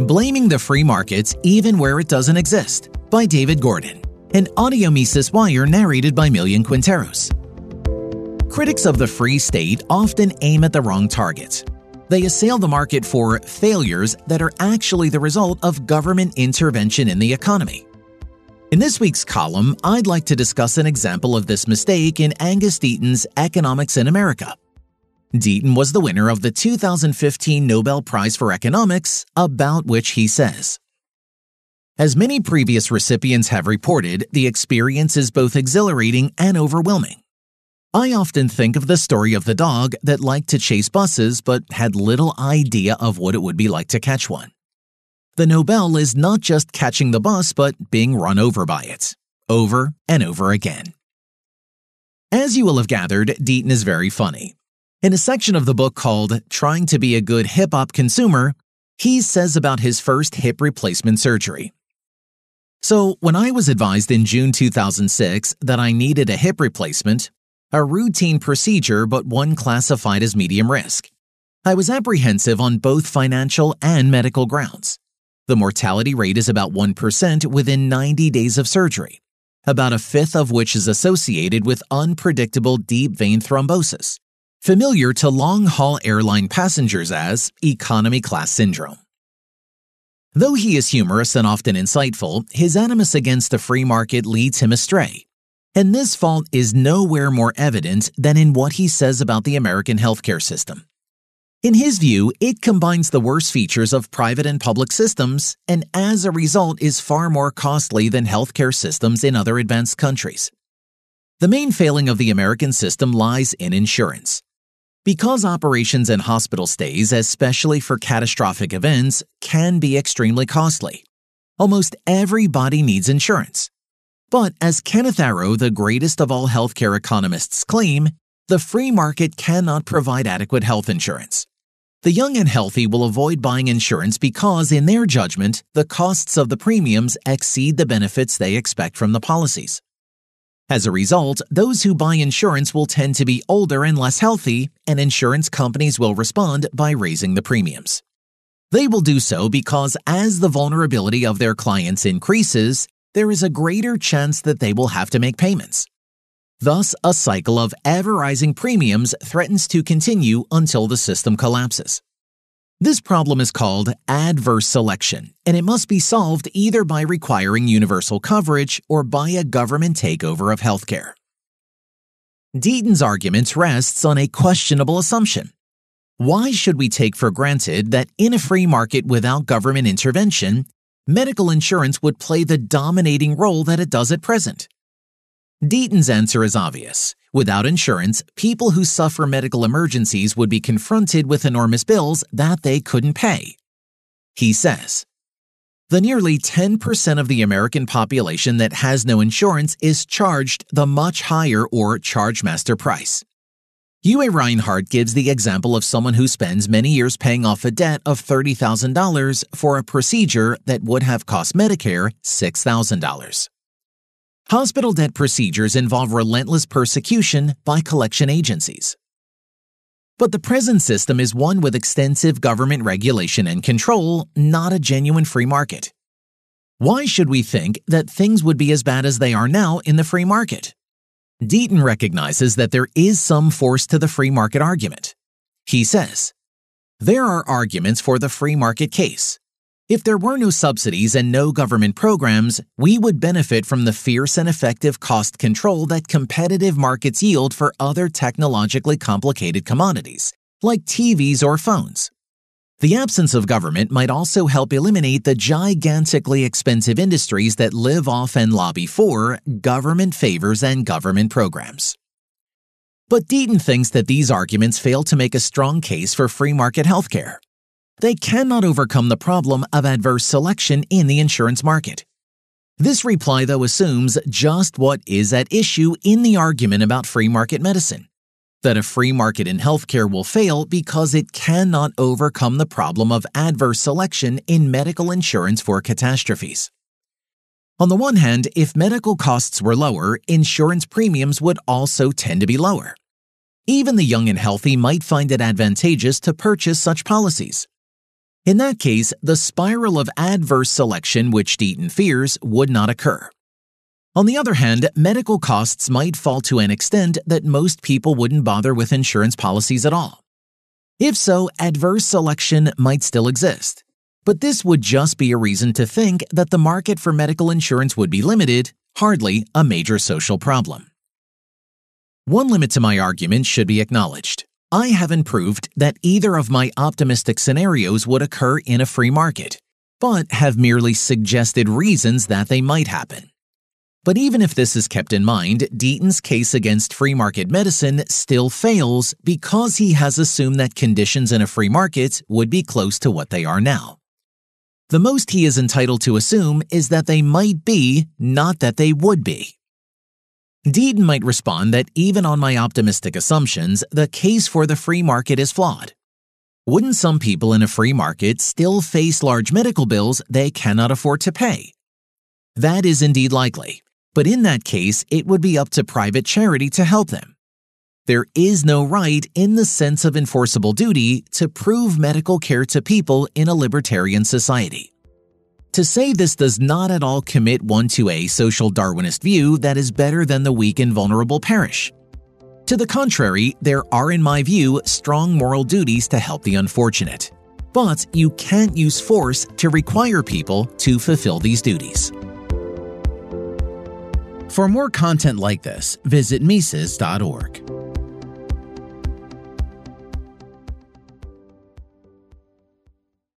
Blaming the Free Markets Even Where It Doesn't Exist by David Gordon, an audio Mises Wire narrated by Millian Quinteros. Critics of the free state often aim at the wrong target. They assail the market for failures that are actually the result of government intervention in the economy. In this week's column, I'd like to discuss an example of this mistake in Angus Deaton's Economics in America. Deaton was the winner of the 2015 Nobel Prize for Economics, about which he says As many previous recipients have reported, the experience is both exhilarating and overwhelming. I often think of the story of the dog that liked to chase buses but had little idea of what it would be like to catch one. The Nobel is not just catching the bus, but being run over by it, over and over again. As you will have gathered, Deaton is very funny. In a section of the book called Trying to Be a Good Hip Hop Consumer, he says about his first hip replacement surgery. So, when I was advised in June 2006 that I needed a hip replacement, a routine procedure but one classified as medium risk, I was apprehensive on both financial and medical grounds. The mortality rate is about 1% within 90 days of surgery, about a fifth of which is associated with unpredictable deep vein thrombosis familiar to long haul airline passengers as economy class syndrome. Though he is humorous and often insightful, his animus against the free market leads him astray. And this fault is nowhere more evident than in what he says about the American healthcare system. In his view, it combines the worst features of private and public systems, and as a result is far more costly than healthcare systems in other advanced countries. The main failing of the American system lies in insurance. Because operations and hospital stays, especially for catastrophic events, can be extremely costly. Almost everybody needs insurance. But as Kenneth Arrow, the greatest of all healthcare economists, claim, the free market cannot provide adequate health insurance. The young and healthy will avoid buying insurance because, in their judgment, the costs of the premiums exceed the benefits they expect from the policies. As a result, those who buy insurance will tend to be older and less healthy, and insurance companies will respond by raising the premiums. They will do so because as the vulnerability of their clients increases, there is a greater chance that they will have to make payments. Thus, a cycle of ever rising premiums threatens to continue until the system collapses. This problem is called adverse selection, and it must be solved either by requiring universal coverage or by a government takeover of healthcare. Deaton's argument rests on a questionable assumption. Why should we take for granted that in a free market without government intervention, medical insurance would play the dominating role that it does at present? Deaton's answer is obvious. Without insurance, people who suffer medical emergencies would be confronted with enormous bills that they couldn't pay. He says, the nearly 10% of the American population that has no insurance is charged the much higher or charge master price. Uwe Reinhardt gives the example of someone who spends many years paying off a debt of $30,000 for a procedure that would have cost Medicare $6,000. Hospital debt procedures involve relentless persecution by collection agencies. But the present system is one with extensive government regulation and control, not a genuine free market. Why should we think that things would be as bad as they are now in the free market? Deaton recognizes that there is some force to the free market argument. He says, There are arguments for the free market case, if there were no subsidies and no government programs, we would benefit from the fierce and effective cost control that competitive markets yield for other technologically complicated commodities, like TVs or phones. The absence of government might also help eliminate the gigantically expensive industries that live off and lobby for government favors and government programs. But Deaton thinks that these arguments fail to make a strong case for free market healthcare they cannot overcome the problem of adverse selection in the insurance market. This reply, though, assumes just what is at issue in the argument about free market medicine that a free market in healthcare will fail because it cannot overcome the problem of adverse selection in medical insurance for catastrophes. On the one hand, if medical costs were lower, insurance premiums would also tend to be lower. Even the young and healthy might find it advantageous to purchase such policies. In that case, the spiral of adverse selection which Deaton fears would not occur. On the other hand, medical costs might fall to an extent that most people wouldn't bother with insurance policies at all. If so, adverse selection might still exist. But this would just be a reason to think that the market for medical insurance would be limited, hardly a major social problem. One limit to my argument should be acknowledged. I haven't proved that either of my optimistic scenarios would occur in a free market, but have merely suggested reasons that they might happen. But even if this is kept in mind, Deaton's case against free market medicine still fails because he has assumed that conditions in a free market would be close to what they are now. The most he is entitled to assume is that they might be, not that they would be. Deaton might respond that even on my optimistic assumptions, the case for the free market is flawed. Wouldn't some people in a free market still face large medical bills they cannot afford to pay? That is indeed likely, but in that case, it would be up to private charity to help them. There is no right in the sense of enforceable duty to prove medical care to people in a libertarian society. To say this does not at all commit one to a social Darwinist view that is better than the weak and vulnerable perish. To the contrary, there are, in my view, strong moral duties to help the unfortunate. But you can't use force to require people to fulfill these duties. For more content like this, visit Mises.org.